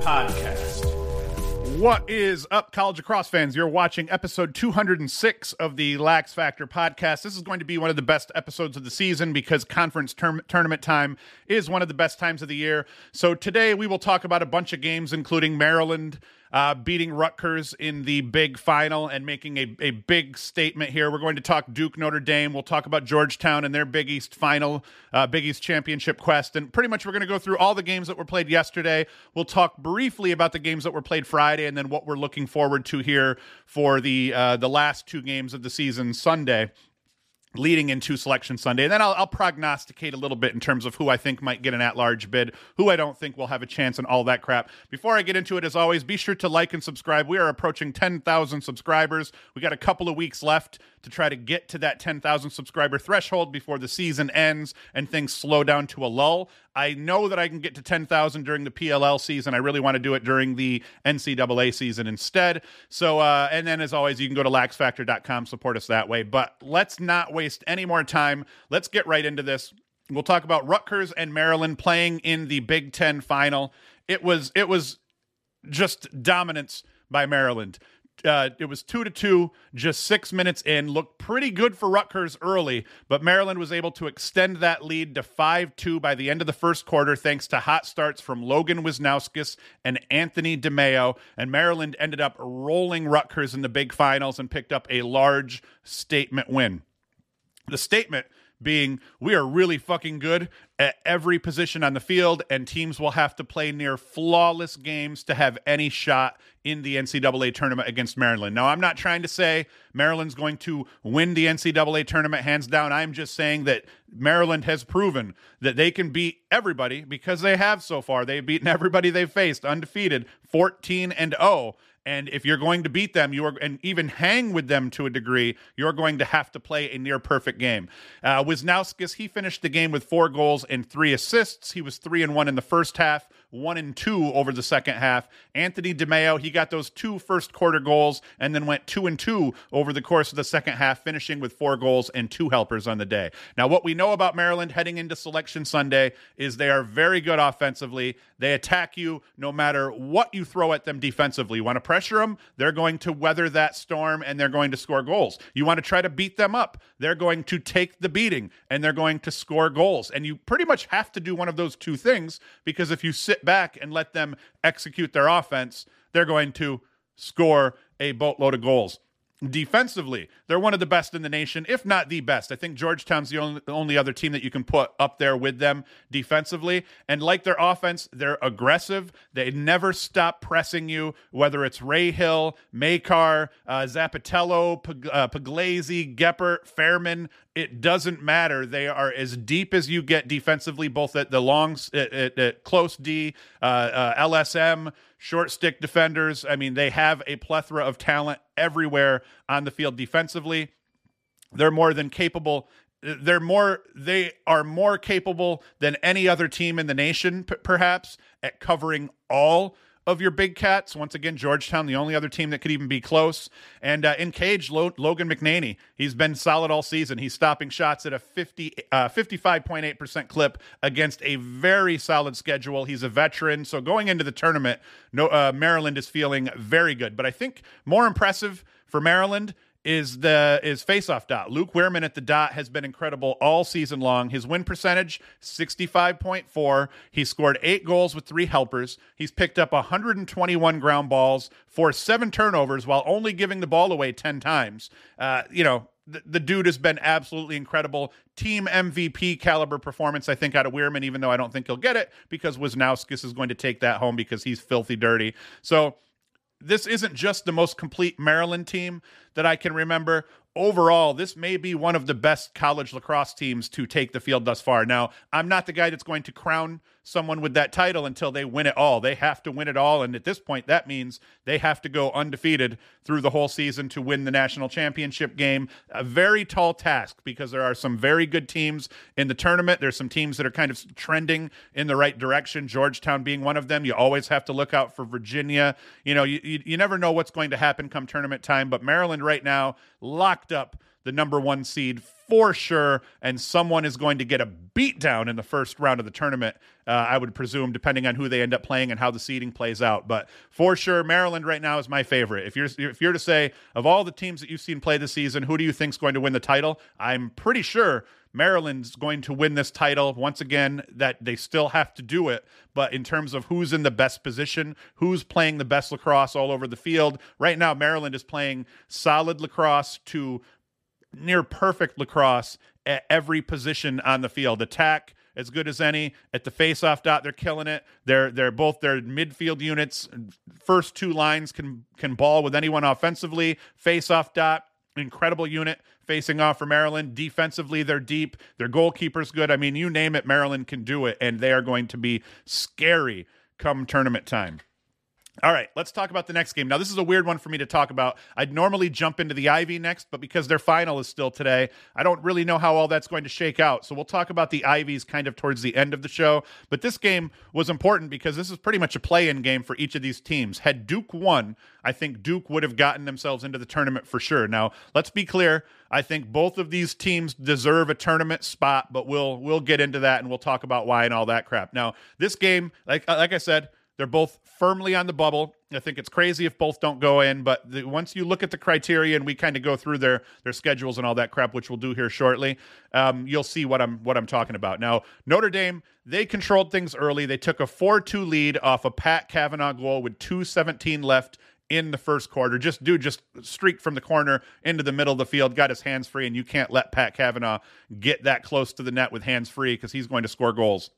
Podcast. What is up, college lacrosse fans? You're watching episode 206 of the Lax Factor podcast. This is going to be one of the best episodes of the season because conference term- tournament time is one of the best times of the year. So today we will talk about a bunch of games, including Maryland uh, beating Rutgers in the big final and making a, a big statement here. We're going to talk Duke Notre Dame. We'll talk about Georgetown and their Big East final, uh, Big East championship quest. And pretty much we're going to go through all the games that were played yesterday. We'll talk briefly about the games that were played Friday and then what we're looking forward to here for the uh, the last two games of the season Sunday leading into selection Sunday. And then I'll, I'll, prognosticate a little bit in terms of who I think might get an at large bid, who I don't think will have a chance, and all that crap. Before I get into it, as always, be sure to like and subscribe. We are approaching 10,000 subscribers. We got a couple of weeks left to try to get to that 10,000 subscriber threshold before the season ends and things slow down to a lull. I know that I can get to 10,000 during the PLL season. I really want to do it during the NCAA season instead. So, uh, and then as always, you can go to laxfactor.com, support us that way. But let's not waste any more time. Let's get right into this. We'll talk about Rutgers and Maryland playing in the Big Ten final. It was, it was just dominance by Maryland uh, it was two to two, just six minutes in. Looked pretty good for Rutgers early, but Maryland was able to extend that lead to five two by the end of the first quarter, thanks to hot starts from Logan Wisnauskas and Anthony DeMeo. And Maryland ended up rolling Rutgers in the big finals and picked up a large statement win. The statement being we are really fucking good at every position on the field, and teams will have to play near flawless games to have any shot in the NCAA tournament against Maryland. Now, I'm not trying to say Maryland's going to win the NCAA tournament hands down. I'm just saying that Maryland has proven that they can beat everybody because they have so far. They've beaten everybody they've faced, undefeated, 14 and 0. And if you're going to beat them, you are, and even hang with them to a degree, you're going to have to play a near perfect game. Uh, Wisnauskas, he finished the game with four goals and three assists. He was three and one in the first half one and two over the second half. Anthony DeMeo, he got those two first quarter goals and then went two and two over the course of the second half, finishing with four goals and two helpers on the day. Now, what we know about Maryland heading into Selection Sunday is they are very good offensively. They attack you no matter what you throw at them defensively. You want to pressure them, they're going to weather that storm and they're going to score goals. You want to try to beat them up, they're going to take the beating and they're going to score goals. And you pretty much have to do one of those two things because if you sit sit back and let them execute their offense, they're going to score a boatload of goals. Defensively, they're one of the best in the nation, if not the best. I think Georgetown's the only, the only other team that you can put up there with them defensively. And like their offense, they're aggressive. They never stop pressing you, whether it's Rahill, Makar, uh, Zappitello, P- uh, Geppert, Fairman. It doesn't matter. They are as deep as you get defensively, both at the long, at, at, at close D, uh, uh LSM, short stick defenders. I mean, they have a plethora of talent everywhere on the field defensively. They're more than capable. They're more. They are more capable than any other team in the nation, p- perhaps, at covering all of your big cats. Once again, Georgetown, the only other team that could even be close. And uh, in cage, Lo- Logan McNaney, he's been solid all season. He's stopping shots at a 50, uh, 55.8% clip against a very solid schedule. He's a veteran. So going into the tournament, no, uh, Maryland is feeling very good. But I think more impressive for Maryland is the is faceoff dot. Luke Wierman at the dot has been incredible all season long. His win percentage 65.4. He scored 8 goals with 3 helpers. He's picked up 121 ground balls for 7 turnovers while only giving the ball away 10 times. Uh, you know, the, dude has been absolutely incredible. Team MVP caliber performance, I think, out of Wierman, even though I don't think he'll get it because Wisnauskas is going to take that home because he's filthy dirty. So this isn't just the most complete Maryland team that I can remember overall, this may be one of the best college lacrosse teams to take the field thus far. Now, I'm not the guy that's going to crown someone with that title until they win it all. They have to win it all. And at this point, that means they have to go undefeated through the whole season to win the national championship game. A very tall task because there are some very good teams in the tournament. There's some teams that are kind of trending in the right direction, Georgetown being one of them. You always have to look out for Virginia. You know, you, you, you never know what's going to happen come tournament time, but Maryland right now locked up the number one seed for sure, and someone is going to get a beat down in the first round of the tournament. Uh, I would presume, depending on who they end up playing and how the seeding plays out. But for sure, Maryland right now is my favorite. If you're if you're to say of all the teams that you've seen play this season, who do you think is going to win the title? I'm pretty sure Maryland's going to win this title. Once again, that they still have to do it. But in terms of who's in the best position, who's playing the best lacrosse all over the field, right now, Maryland is playing solid lacrosse to near perfect lacrosse at every position on the field. Attack as good as any at the face-off dot. They're killing it. They're they're both their midfield units. First two lines can can ball with anyone offensively. Face-off dot incredible unit facing off for Maryland. Defensively, they're deep. Their goalkeeper's good. I mean, you name it, Maryland can do it, and they are going to be scary come tournament time. All right, let's talk about the next game. Now, this is a weird one for me to talk about. I'd normally jump into the Ivy next, but because their final is still today, I don't really know how all that's going to shake out. So we'll talk about the Ivies kind of towards the end of the show. But this game was important because this is pretty much a play in game for each of these teams. Had Duke won, I think Duke would have gotten themselves into the tournament for sure. Now, let's be clear. I think both of these teams deserve a tournament spot, but we'll we'll get into that and we'll talk about why and all that crap. Now, this game, like uh, like I said, they're both firmly on the bubble. I think it's crazy if both don't go in, but the, once you look at the criteria and we kind of go through their their schedules and all that crap, which we'll do here shortly, um, you'll see what I'm what I'm talking about. Now, Notre Dame they controlled things early. They took a four two lead off a Pat Kavanagh goal with two seventeen left in the first quarter. Just dude just streaked from the corner into the middle of the field, got his hands free, and you can't let Pat Kavanagh get that close to the net with hands free because he's going to score goals.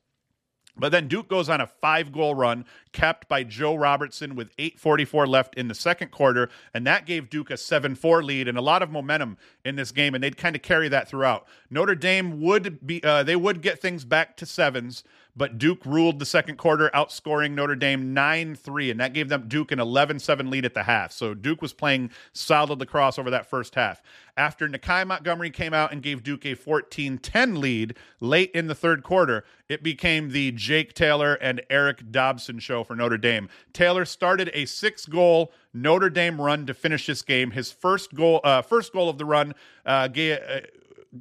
But then Duke goes on a five goal run, capped by Joe Robertson with 8.44 left in the second quarter. And that gave Duke a 7 4 lead and a lot of momentum in this game. And they'd kind of carry that throughout. Notre Dame would be, uh, they would get things back to sevens but Duke ruled the second quarter, outscoring Notre Dame 9 3, and that gave them Duke an 11 7 lead at the half. So Duke was playing solid lacrosse over that first half. After Nakeie Montgomery came out and gave Duke a 14 10 lead late in the third quarter, it became the Jake Taylor and Eric Dobson show for Notre Dame. Taylor started a six goal Notre Dame run to finish this game. His first goal, uh, first goal of the run, uh, gave, uh,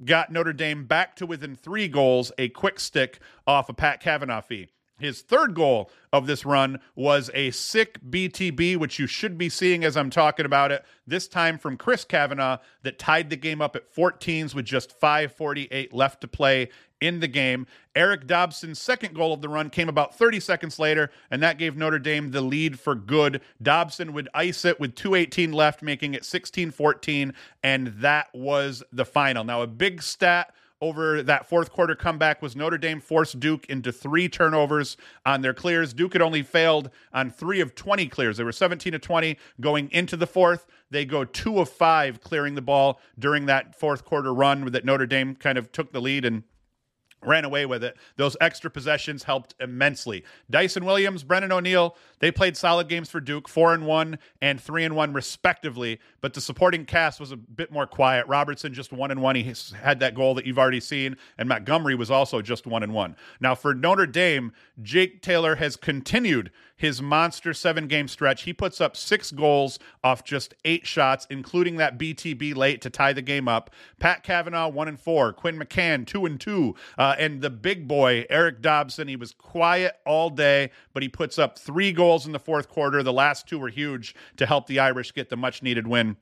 got Notre Dame back to within three goals, a quick stick off a Pat Kavanagh fee. His third goal of this run was a sick BTB, which you should be seeing as I'm talking about it, this time from Chris Kavanagh, that tied the game up at 14s with just 5.48 left to play in the game. Eric Dobson's second goal of the run came about 30 seconds later, and that gave Notre Dame the lead for good. Dobson would ice it with 218 left, making it 16 14, and that was the final. Now, a big stat over that fourth quarter comeback was Notre Dame forced Duke into three turnovers on their clears. Duke had only failed on three of 20 clears. They were 17 to 20 going into the fourth. They go two of five clearing the ball during that fourth quarter run that Notre Dame kind of took the lead and ran away with it. Those extra possessions helped immensely. Dyson Williams, Brennan O'Neill, they played solid games for Duke, four and one and three and one respectively. But the supporting cast was a bit more quiet. Robertson just one and one. He had that goal that you've already seen, and Montgomery was also just one and one. Now for Notre Dame, Jake Taylor has continued his monster seven game stretch. He puts up six goals off just eight shots, including that BTB late to tie the game up. Pat Kavanagh one and four. Quinn McCahon two and two. Uh, and the big boy, Eric Dobson, he was quiet all day, but he puts up three goals in the fourth quarter. The last two were huge to help the Irish get the much needed win.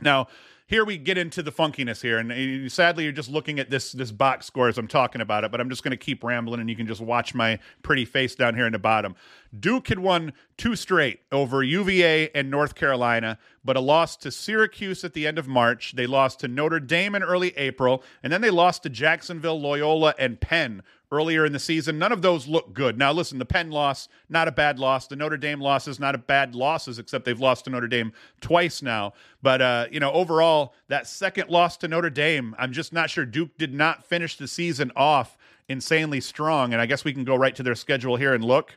Now, here we get into the funkiness here, and sadly, you're just looking at this this box score as I'm talking about it. But I'm just going to keep rambling, and you can just watch my pretty face down here in the bottom. Duke had won two straight over UVA and North Carolina, but a loss to Syracuse at the end of March. They lost to Notre Dame in early April, and then they lost to Jacksonville, Loyola, and Penn earlier in the season. None of those look good. Now, listen, the Penn loss, not a bad loss. The Notre Dame losses, not a bad losses, except they've lost to Notre Dame twice now. But, uh, you know, overall, that second loss to Notre Dame, I'm just not sure. Duke did not finish the season off insanely strong. And I guess we can go right to their schedule here and look.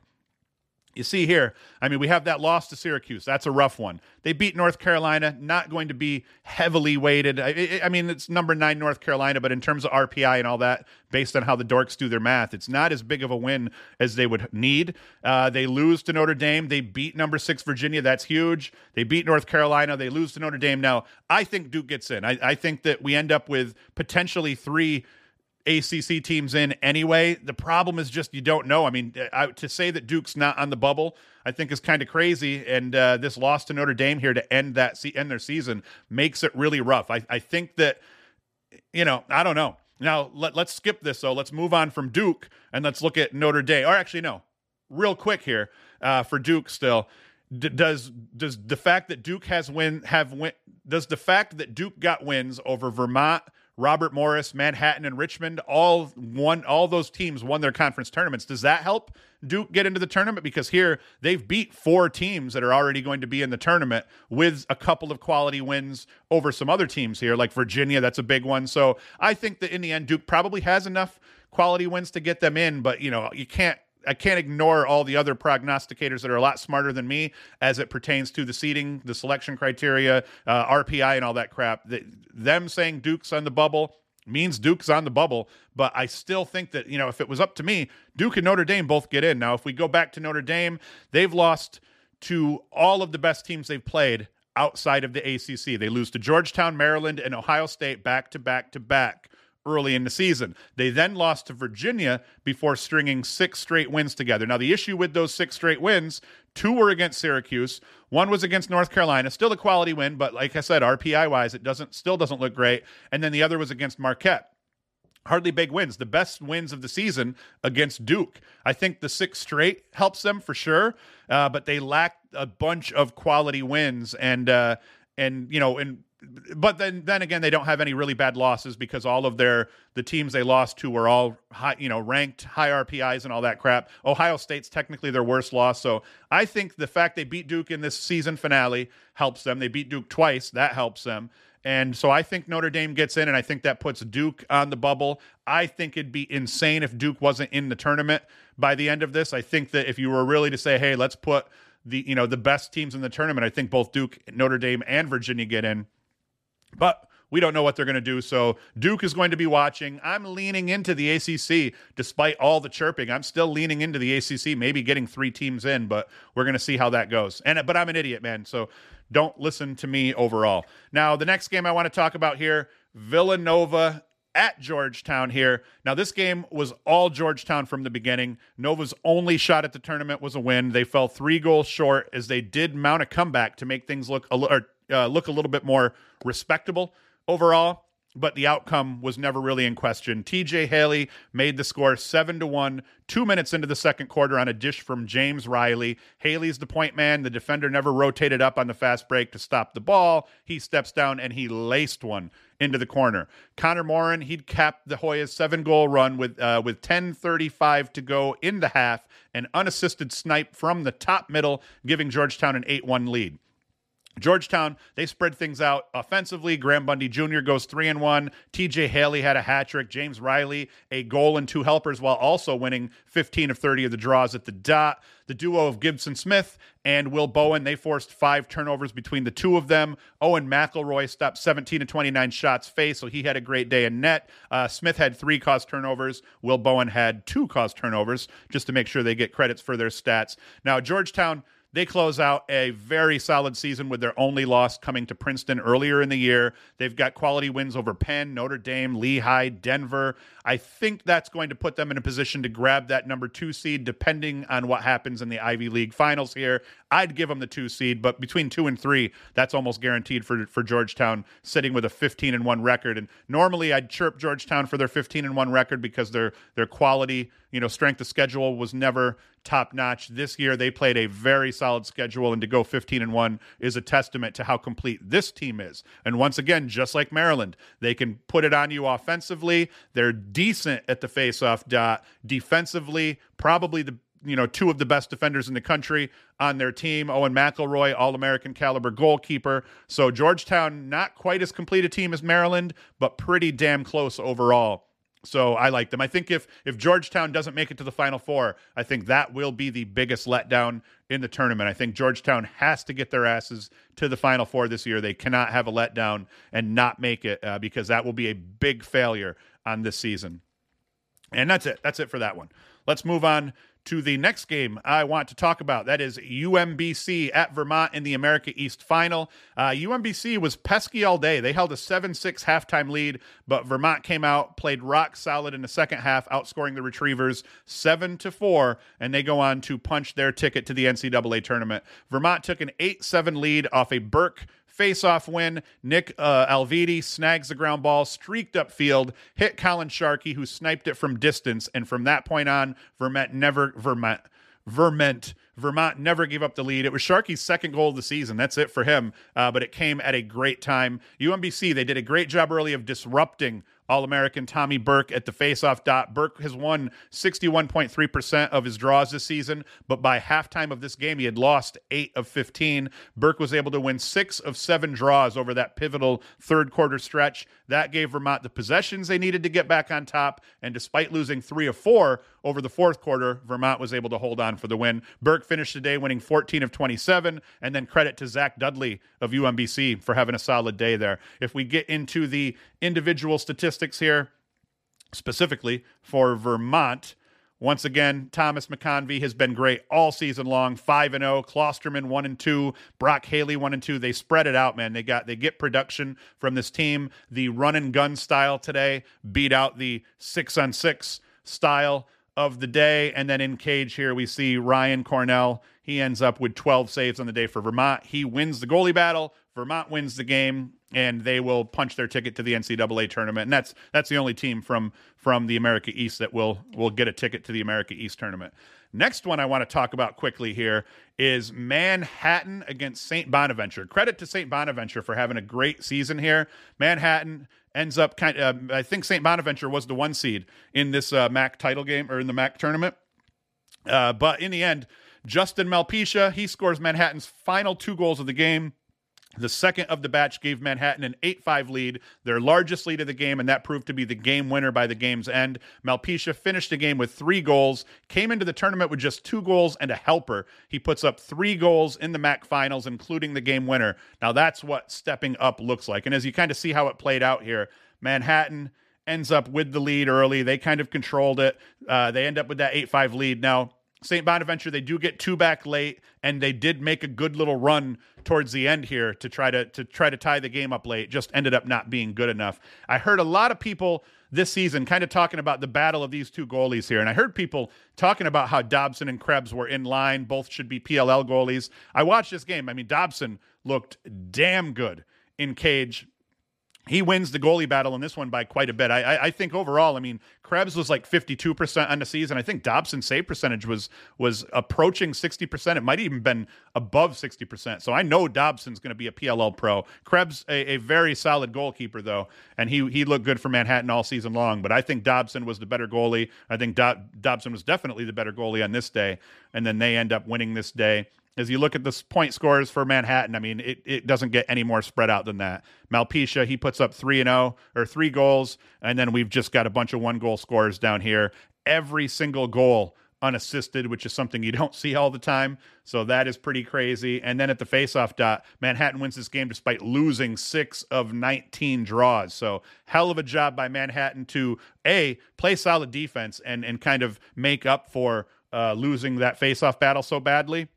You see here, I mean, we have that loss to Syracuse. That's a rough one. They beat North Carolina, not going to be heavily weighted. I, I, mean, it's number nine North Carolina, but in terms of RPI and all that, based on how the dorks do their math, it's not as big of a win as they would need. Uh, they lose to Notre Dame. They beat number six Virginia. That's huge. They beat North Carolina. They lose to Notre Dame. Now, I think Duke gets in. I, I think that we end up with potentially three ACC teams in anyway. The problem is just you don't know. I mean, I, to say that Duke's not on the bubble, I think is kind of crazy. And uh, this loss to Notre Dame here to end that end their season makes it really rough. I, I think that you know I don't know. Now let, let's skip this though. Let's move on from Duke and let's look at Notre Dame. Or actually, no, real quick here uh, for Duke still. D- does does the fact that Duke has win have win does the fact that Duke got wins over Vermont, Robert Morris, Manhattan, and Richmond all won. All those teams won their conference tournaments. Does that help Duke get into the tournament? Because here they've beat four teams that are already going to be in the tournament with a couple of quality wins over some other teams here, like Virginia. That's a big one. So I think that in the end, Duke probably has enough quality wins to get them in. But you know, you can't I can't ignore all the other prognosticators that are a lot smarter than me as it pertains to the seating, the selection criteria, uh, RPI, and all that crap. The, them saying Duke's on the bubble means Duke's on the bubble, but I still think that you know if it was up to me, Duke and Notre Dame both get in. Now, if we go back to Notre Dame, they've lost to all of the best teams they've played outside of the ACC. They lose to Georgetown, Maryland, and Ohio State back to back to back early in the season. They then lost to Virginia before stringing six straight wins together. Now, the issue with those six straight wins, two were against Syracuse, one was against North Carolina, still a quality win, but like I said, RPI wise, it doesn't still doesn't look great. And then the other was against Marquette. Hardly big wins, the best wins of the season against Duke. I think the six straight helps them for sure, uh, but they lack a bunch of quality wins and uh, and you know and but then then again they don't have any really bad losses because all of their the teams they lost to were all high you know ranked high RPIs and all that crap. Ohio State's technically their worst loss, so I think the fact they beat Duke in this season finale helps them. They beat Duke twice, that helps them. And so I think Notre Dame gets in, and I think that puts Duke on the bubble. I think it'd be insane if Duke wasn't in the tournament by the end of this. I think that if you were really to say, hey, let's put the you know the best teams in the tournament, I think both Duke, Notre Dame, and Virginia get in. But we don't know what they're going to do. So Duke is going to be watching. I'm leaning into the ACC despite all the chirping. I'm still leaning into the ACC, maybe getting three teams in, but we're going to see how that goes. And but I'm an idiot, man. So don't listen to me overall. Now, the next game I want to talk about here, Villanova at Georgetown here. Now, this game was all Georgetown from the beginning. Nova's only shot at the tournament was a win. They fell three goals short as they did mount a comeback to make things look a, or, uh, look a little bit more respectable overall but the outcome was never really in question. TJ Haley made the score 7 to 1 2 minutes into the second quarter on a dish from James Riley. Haley's the point man. The defender never rotated up on the fast break to stop the ball. He steps down and he laced one into the corner. Connor Morin, he'd capped the Hoyas' seven-goal run with uh, with 10:35 to go in the half, an unassisted snipe from the top middle, giving Georgetown an 8-1 lead. Georgetown, they spread things out offensively. Graham Bundy Jr. goes three and one. TJ Haley had a hat trick. James Riley, a goal and two helpers, while also winning 15 of 30 of the draws at the dot. The duo of Gibson Smith and Will Bowen, they forced five turnovers between the two of them. Owen McElroy stopped 17 to 29 shots face, so he had a great day in net. Uh, Smith had three cause turnovers. Will Bowen had two cause turnovers, just to make sure they get credits for their stats. Now, Georgetown they close out a very solid season with their only loss coming to Princeton earlier in the year. They've got quality wins over Penn, Notre Dame, Lehigh, Denver. I think that's going to put them in a position to grab that number two seed, depending on what happens in the Ivy League finals here. I'd give them the two seed, but between two and three, that's almost guaranteed for, for Georgetown sitting with a 15 and one record. And normally I'd chirp Georgetown for their 15 and one record because their their quality, you know, strength of schedule was never top notch. This year they played a very solid schedule and to go 15 and 1 is a testament to how complete this team is. And once again, just like Maryland, they can put it on you offensively. They're decent at the faceoff dot. Defensively, probably the you know two of the best defenders in the country on their team. Owen McElroy, All American caliber goalkeeper. So Georgetown, not quite as complete a team as Maryland, but pretty damn close overall. So I like them. I think if if Georgetown doesn't make it to the Final Four, I think that will be the biggest letdown in the tournament. I think Georgetown has to get their asses to the Final Four this year. They cannot have a letdown and not make it uh, because that will be a big failure on this season. And that's it. That's it for that one. Let's move on to the next game I want to talk about. That is UMBC at Vermont in the America East Final. Uh, UMBC was pesky all day. They held a 7 6 halftime lead, but Vermont came out, played rock solid in the second half, outscoring the Retrievers 7 to 4, and they go on to punch their ticket to the NCAA tournament. Vermont took an 8 7 lead off a Burke Face-off win. Nick uh, Alviti snags the ground ball, streaked upfield, hit Colin Sharkey, who sniped it from distance, and from that point on, Vermont never Vermont Vermont Vermont never gave up the lead. It was Sharkey's second goal of the season. That's it for him. Uh, but it came at a great time. UMBC they did a great job early of disrupting all American Tommy Burke at the faceoff dot. Burke has won 61.3% of his draws this season, but by halftime of this game, he had lost eight of 15. Burke was able to win six of seven draws over that pivotal third quarter stretch. That gave Vermont the possessions they needed to get back on top. And despite losing three of four over the fourth quarter, Vermont was able to hold on for the win. Burke finished the day winning 14 of 27. And then credit to Zach Dudley of UMBC for having a solid day there. If we get into the individual statistics here, specifically for Vermont, once again, Thomas McConvey has been great all season long. Five and zero. Klosterman one and two. Brock Haley one and two. They spread it out, man. They got they get production from this team. The run and gun style today beat out the six on six style of the day. And then in cage here we see Ryan Cornell. He ends up with 12 saves on the day for Vermont. He wins the goalie battle. Vermont wins the game and they will punch their ticket to the NCAA tournament. And that's that's the only team from from the America East that will will get a ticket to the America East tournament. Next one I want to talk about quickly here is Manhattan against St. Bonaventure. Credit to St. Bonaventure for having a great season here. Manhattan ends up kind of, uh, I think St. Bonaventure was the one seed in this uh, MAAC title game or in the MAAC tournament. Uh, but in the end, Justin Malpisha, he scores Manhattan's final two goals of the game. The second of the batch gave Manhattan an 8 5 lead, their largest lead of the game, and that proved to be the game winner by the game's end. Malpisha finished the game with three goals, came into the tournament with just two goals and a helper. He puts up three goals in the MAAC finals, including the game winner. Now, that's what stepping up looks like. And as you kind of see how it played out here, Manhattan ends up with the lead early. They kind of controlled it. Uh, they end up with that 8 5 lead. Now, St. Bonaventure, they do get two back late, and they did make a good little run towards the end here to try to to try to tie the game up late. Just ended up not being good enough. I heard a lot of people this season kind of talking about the battle of these two goalies here, and I heard people talking about how Dobson and Krebs were in line. Both should be PLL goalies. I watched this game. I mean, Dobson looked damn good in cage he wins the goalie battle in this one by quite a bit. I, I, I, think overall, I mean, Krebs was like 52% on the season. I think Dobson's save percentage was was approaching 60%. It might even been above 60%. So I know Dobson's going to be a PLL pro. Krebs, a, a, very solid goalkeeper, though, and he he looked good for Manhattan all season long. But I think Dobson was the better goalie. I think Do- Dobson was definitely the better goalie on this day. And then they end up winning this day as you look at the point scores for Manhattan, I mean, it, it doesn't get any more spread out than that. Malpisha, he puts up 3 and 0 or 3 goals and then we've just got a bunch of one goal scores down here. Every single goal unassisted, which is something you don't see all the time. So that is pretty crazy. And then at the faceoff dot, Manhattan wins this game despite losing 6 of 19 draws. So hell of a job by Manhattan to a play solid defense and and kind of make up for uh, losing that faceoff battle so badly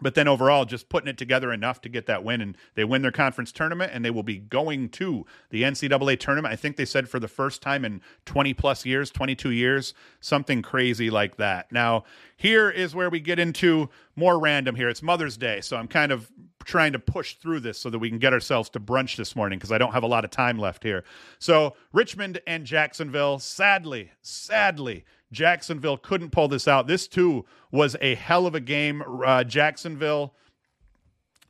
but then overall just putting it together enough to get that win and they win their conference tournament and they will be going to the ncaa tournament. I think they said for the first time in 20 plus years 22 years something crazy like that. Now here is where we get into more random here. It's mother's day so i'm kind of trying to push through this so that we can get ourselves to brunch this morning because i don't have a lot of time left here. So richmond and jacksonville sadly sadly Jacksonville couldn't pull this out. This too was a hell of a game. Uh, Jacksonville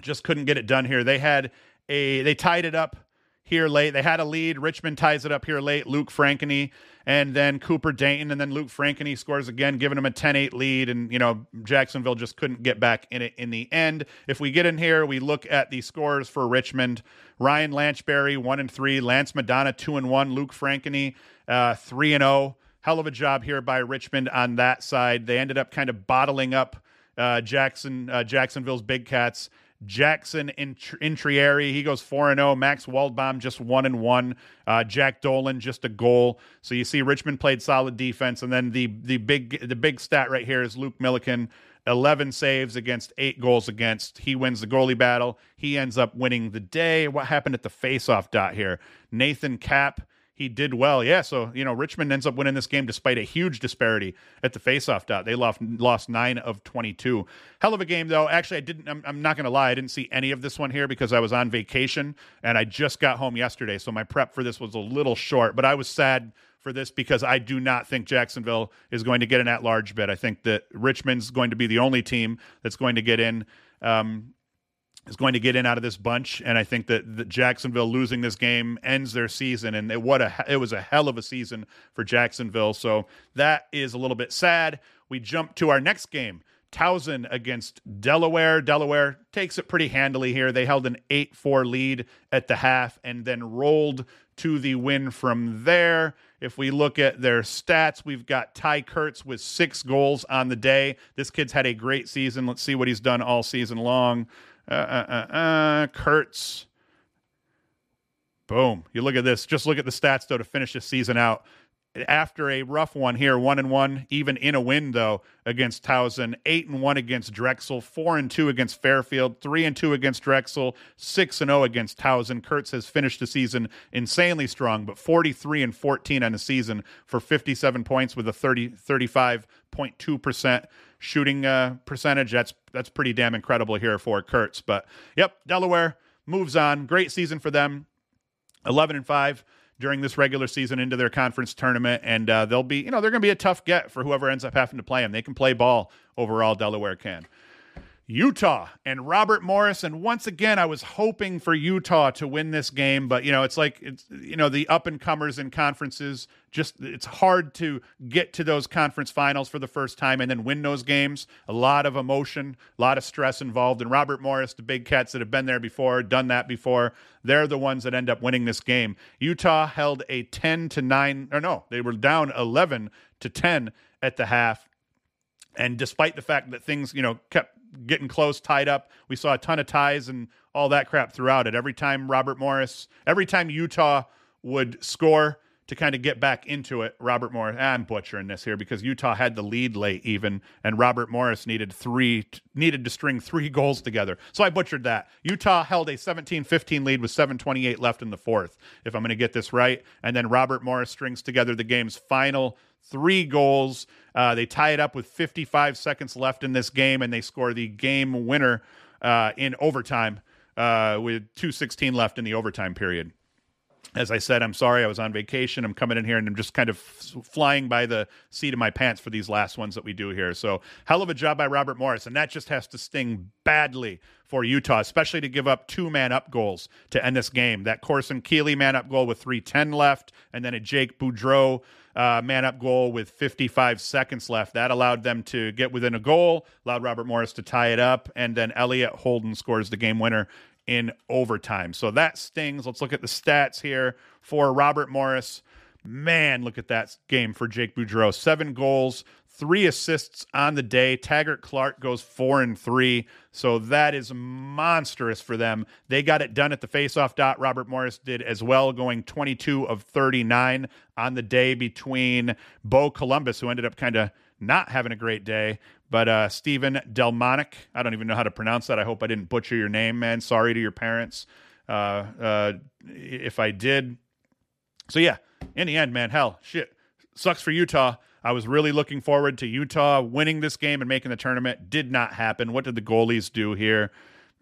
just couldn't get it done here. They had a they tied it up here late. They had a lead. Richmond ties it up here late. Luke Frankeny and then Cooper Dayton and then Luke Frankeny scores again, giving them a 10-8 lead and you know, Jacksonville just couldn't get back in it in the end. If we get in here, we look at the scores for Richmond. Ryan Lanchbury 1 and 3, Lance Madonna 2 and 1, Luke Frankeny uh, 3 and 0. Hell of a job here by Richmond on that side. They ended up kind of bottling up uh, Jackson uh, Jacksonville's Big Cats Jackson Intrieri, he goes 4 and 0. Max Waldbaum just 1 and 1. Uh, Jack Dolan just a goal. So you see Richmond played solid defense and then the the big the big stat right here is Luke Milliken 11 saves against 8 goals against. He wins the goalie battle. He ends up winning the day. What happened at the face-off dot here? Nathan Cap he did well. Yeah, so you know Richmond ends up winning this game despite a huge disparity at the faceoff dot. They lost lost nine of twenty two. Hell of a game though. Actually, I didn't. I'm, I'm not going to lie. I didn't see any of this one here because I was on vacation and I just got home yesterday. So my prep for this was a little short. But I was sad for this because I do not think Jacksonville is going to get an at large bid. I think that Richmond's going to be the only team that's going to get in. Um, is going to get in out of this bunch, and I think that, that Jacksonville losing this game ends their season, and it, what a it was a hell of a season for Jacksonville. So that is a little bit sad. We jump to our next game. Towson against Delaware. Delaware takes it pretty handily here. They held an 8 4 lead at the half and then rolled to the win from there. If we look at their stats, we've got Ty Kurtz with six goals on the day. This kid's had a great season. Let's see what he's done all season long. Uh, uh, uh, uh, Kurtz. Boom. You look at this. Just look at the stats, though, to finish the season out. After a rough one here, one and one, even in a win though against Towson, eight and one against Drexel, four and two against Fairfield, three and two against Drexel, six and zero oh against Towson. Kurtz has finished the season insanely strong, but forty three and fourteen on the season for fifty seven points with a 30, 35.2 percent shooting uh, percentage. That's that's pretty damn incredible here for Kurtz. But yep, Delaware moves on. Great season for them. Eleven and five during this regular season into their conference tournament, and uh, they'll be you know they're going to be a tough get for whoever ends up having to play them. They can play ball overall. Delaware can. Utah and Robert Morris. And once again, I was hoping for Utah to win this game, but you know, it's like it's you know, the up and comers in conferences, just it's hard to get to those conference finals for the first time and then win those games. A lot of emotion, a lot of stress involved. And Robert Morris, the big cats that have been there before, done that before, they're the ones that end up winning this game. Utah held a 10 to 9 or no, they were down 11 to 10 at the half. And despite the fact that things, you know, kept getting close, tied up. We saw a ton of ties and all that crap throughout it. Every time Robert Morris, every time Utah would score to kind of get back into it, Robert Morris, I'm butchering this here because Utah had the lead late even, and Robert Morris needed three, needed to string three goals together. So I butchered that. Utah held a 17-15 lead with 7:28 left in the fourth, if I'm going to get this right, and then Robert Morris strings together the game's final three goals. Uh, they tie it up with 55 seconds left in this game, and they score the game winner uh, in overtime uh, with 2:16 left in the overtime period. As I said, I'm sorry I was on vacation. I'm coming in here and I'm just kind of flying by the seat of my pants for these last ones that we do here. So, hell of a job by Robert Morris, and that just has to sting badly for Utah, especially to give up two man up goals to end this game. That Corson Keeley man up goal with 3:10 left, and then a Jake Boudreau uh, man up goal with 55 seconds left. That allowed them to get within a goal, allowed Robert Morris to tie it up, and then Elliot Holden scores the game winner in overtime. So that stings. Let's look at the stats here for Robert Morris. Man, look at that game for Jake Boudreau. Seven goals, three assists on the day. Taggart Clark goes four and three. So that is monstrous for them. They got it done at the faceoff dot. Robert Morris did as well, going 22 of 39 on the day between Bo Columbus, who ended up kind of not having a great day, but uh, Stephen Delmonic. I don't even know how to pronounce that. I hope I didn't butcher your name, man. Sorry to your parents uh, uh, if I did. So, yeah, in the end, man, hell, shit. Sucks for Utah. I was really looking forward to Utah winning this game and making the tournament. Did not happen. What did the goalies do here?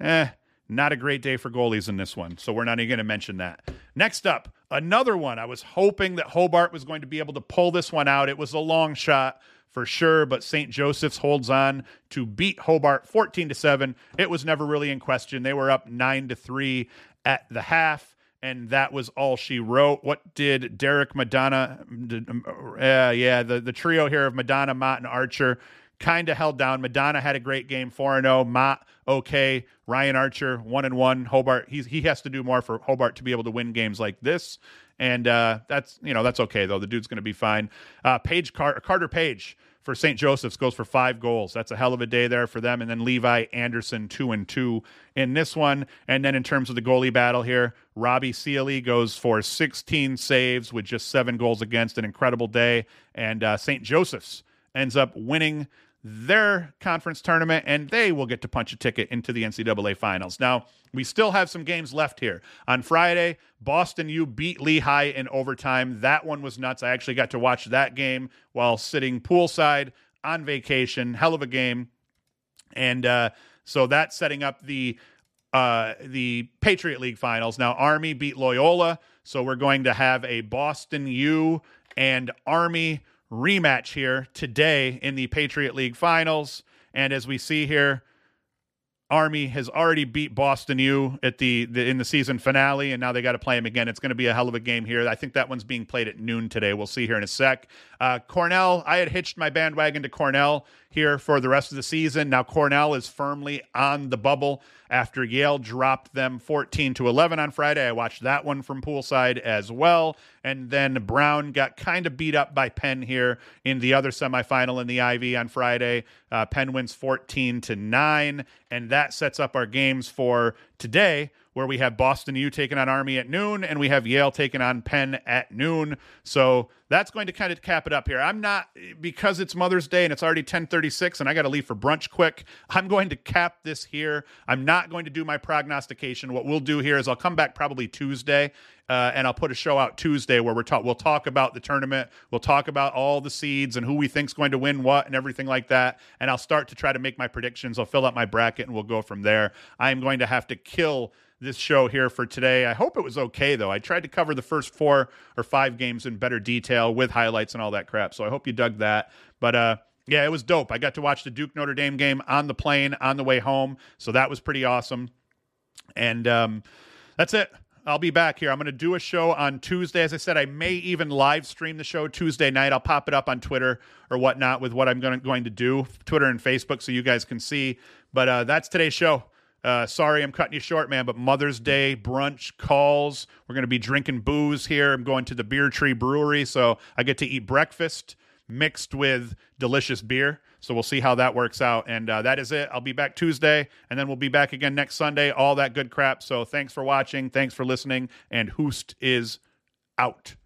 Eh, not a great day for goalies in this one. So we're not even going to mention that. Next up, another one. I was hoping that Hobart was going to be able to pull this one out. It was a long shot for sure, but St. Joseph's holds on to beat Hobart 14 to 7. It was never really in question. They were up 9 to 3 at the half and that was all she wrote. What did Derek Madonna? uh, yeah, the, the trio here of Madonna, Mott, and Archer kind of held down. Madonna had a great game, four and zero. Oh. Mott okay. Ryan Archer one and one. Hobart he's he has to do more for Hobart to be able to win games like this, and uh, that's you know that's okay though. The dude's going to be fine. Uh, Page Car- Carter Page for St. Joseph's goes for five goals. That's a hell of a day there for them. And then Levi Anderson two and two in this one. And then in terms of the goalie battle here, Robbie Sealy goes for 16 saves with just seven goals against. An incredible day. And uh, St. Joseph's ends up winning their conference tournament and they will get to punch a ticket into the NCAA finals. Now, we still have some games left here. On Friday, Boston U beat Lehigh in overtime. That one was nuts. I actually got to watch that game while sitting poolside on vacation. Hell of a game. And uh, so that's setting up the uh, the Patriot League finals. Now, Army beat Loyola. So we're going to have a Boston U and Army rematch here today in the Patriot League finals. And as we see here, Army has already beat Boston U at the, the in the season finale, and now they got to play them again. It's going to be a hell of a game here. I think that one's being played at noon today. We'll see here in a sec. Uh, Cornell, I had hitched my bandwagon to Cornell here for the rest of the season. Now Cornell is firmly on the bubble after Yale dropped them 14 to 11 on Friday. I watched that one from poolside as well. And then Brown got kind of beat up by Penn here in the other semifinal in the Ivy on Friday. Uh, Penn wins 14 to 9, and that sets up our games for today where we have Boston U taking on Army at noon and we have Yale taking on Penn at noon. So that's going to kind of cap it up here. I'm not because it's Mother's Day and it's already 10:36 and I got to leave for brunch quick. I'm going to cap this here. I'm not going to do my prognostication. What we'll do here is I'll come back probably Tuesday uh, and I'll put a show out Tuesday where we're talk. We'll talk about the tournament. We'll talk about all the seeds and who we think's going to win what and everything like that. And I'll start to try to make my predictions. I'll fill out my bracket and we'll go from there. I am going to have to kill this show here for today. I hope it was okay though. I tried to cover the first four or five games in better detail with highlights and all that crap. So I hope you dug that. But uh yeah, it was dope. I got to watch the Duke Notre Dame game on the plane on the way home. So that was pretty awesome. And um that's it. I'll be back here. I'm going to do a show on Tuesday. As I said, I may even live stream the show Tuesday night. I'll pop it up on Twitter or whatnot with what I'm going to, do, Twitter and Facebook, so you guys can see. But uh, that's today's show. Uh, sorry, I'm cutting you short, man, but Mother's Day brunch calls. We're going to be drinking booze here. I'm going to the Beer Tree Brewery, so I get to eat breakfast mixed with delicious beer. So we'll see how that works out. And uh, that is it. I'll be back Tuesday, and then we'll be back again next Sunday. All that good crap. So thanks for watching. Thanks for listening. And Hoost is out.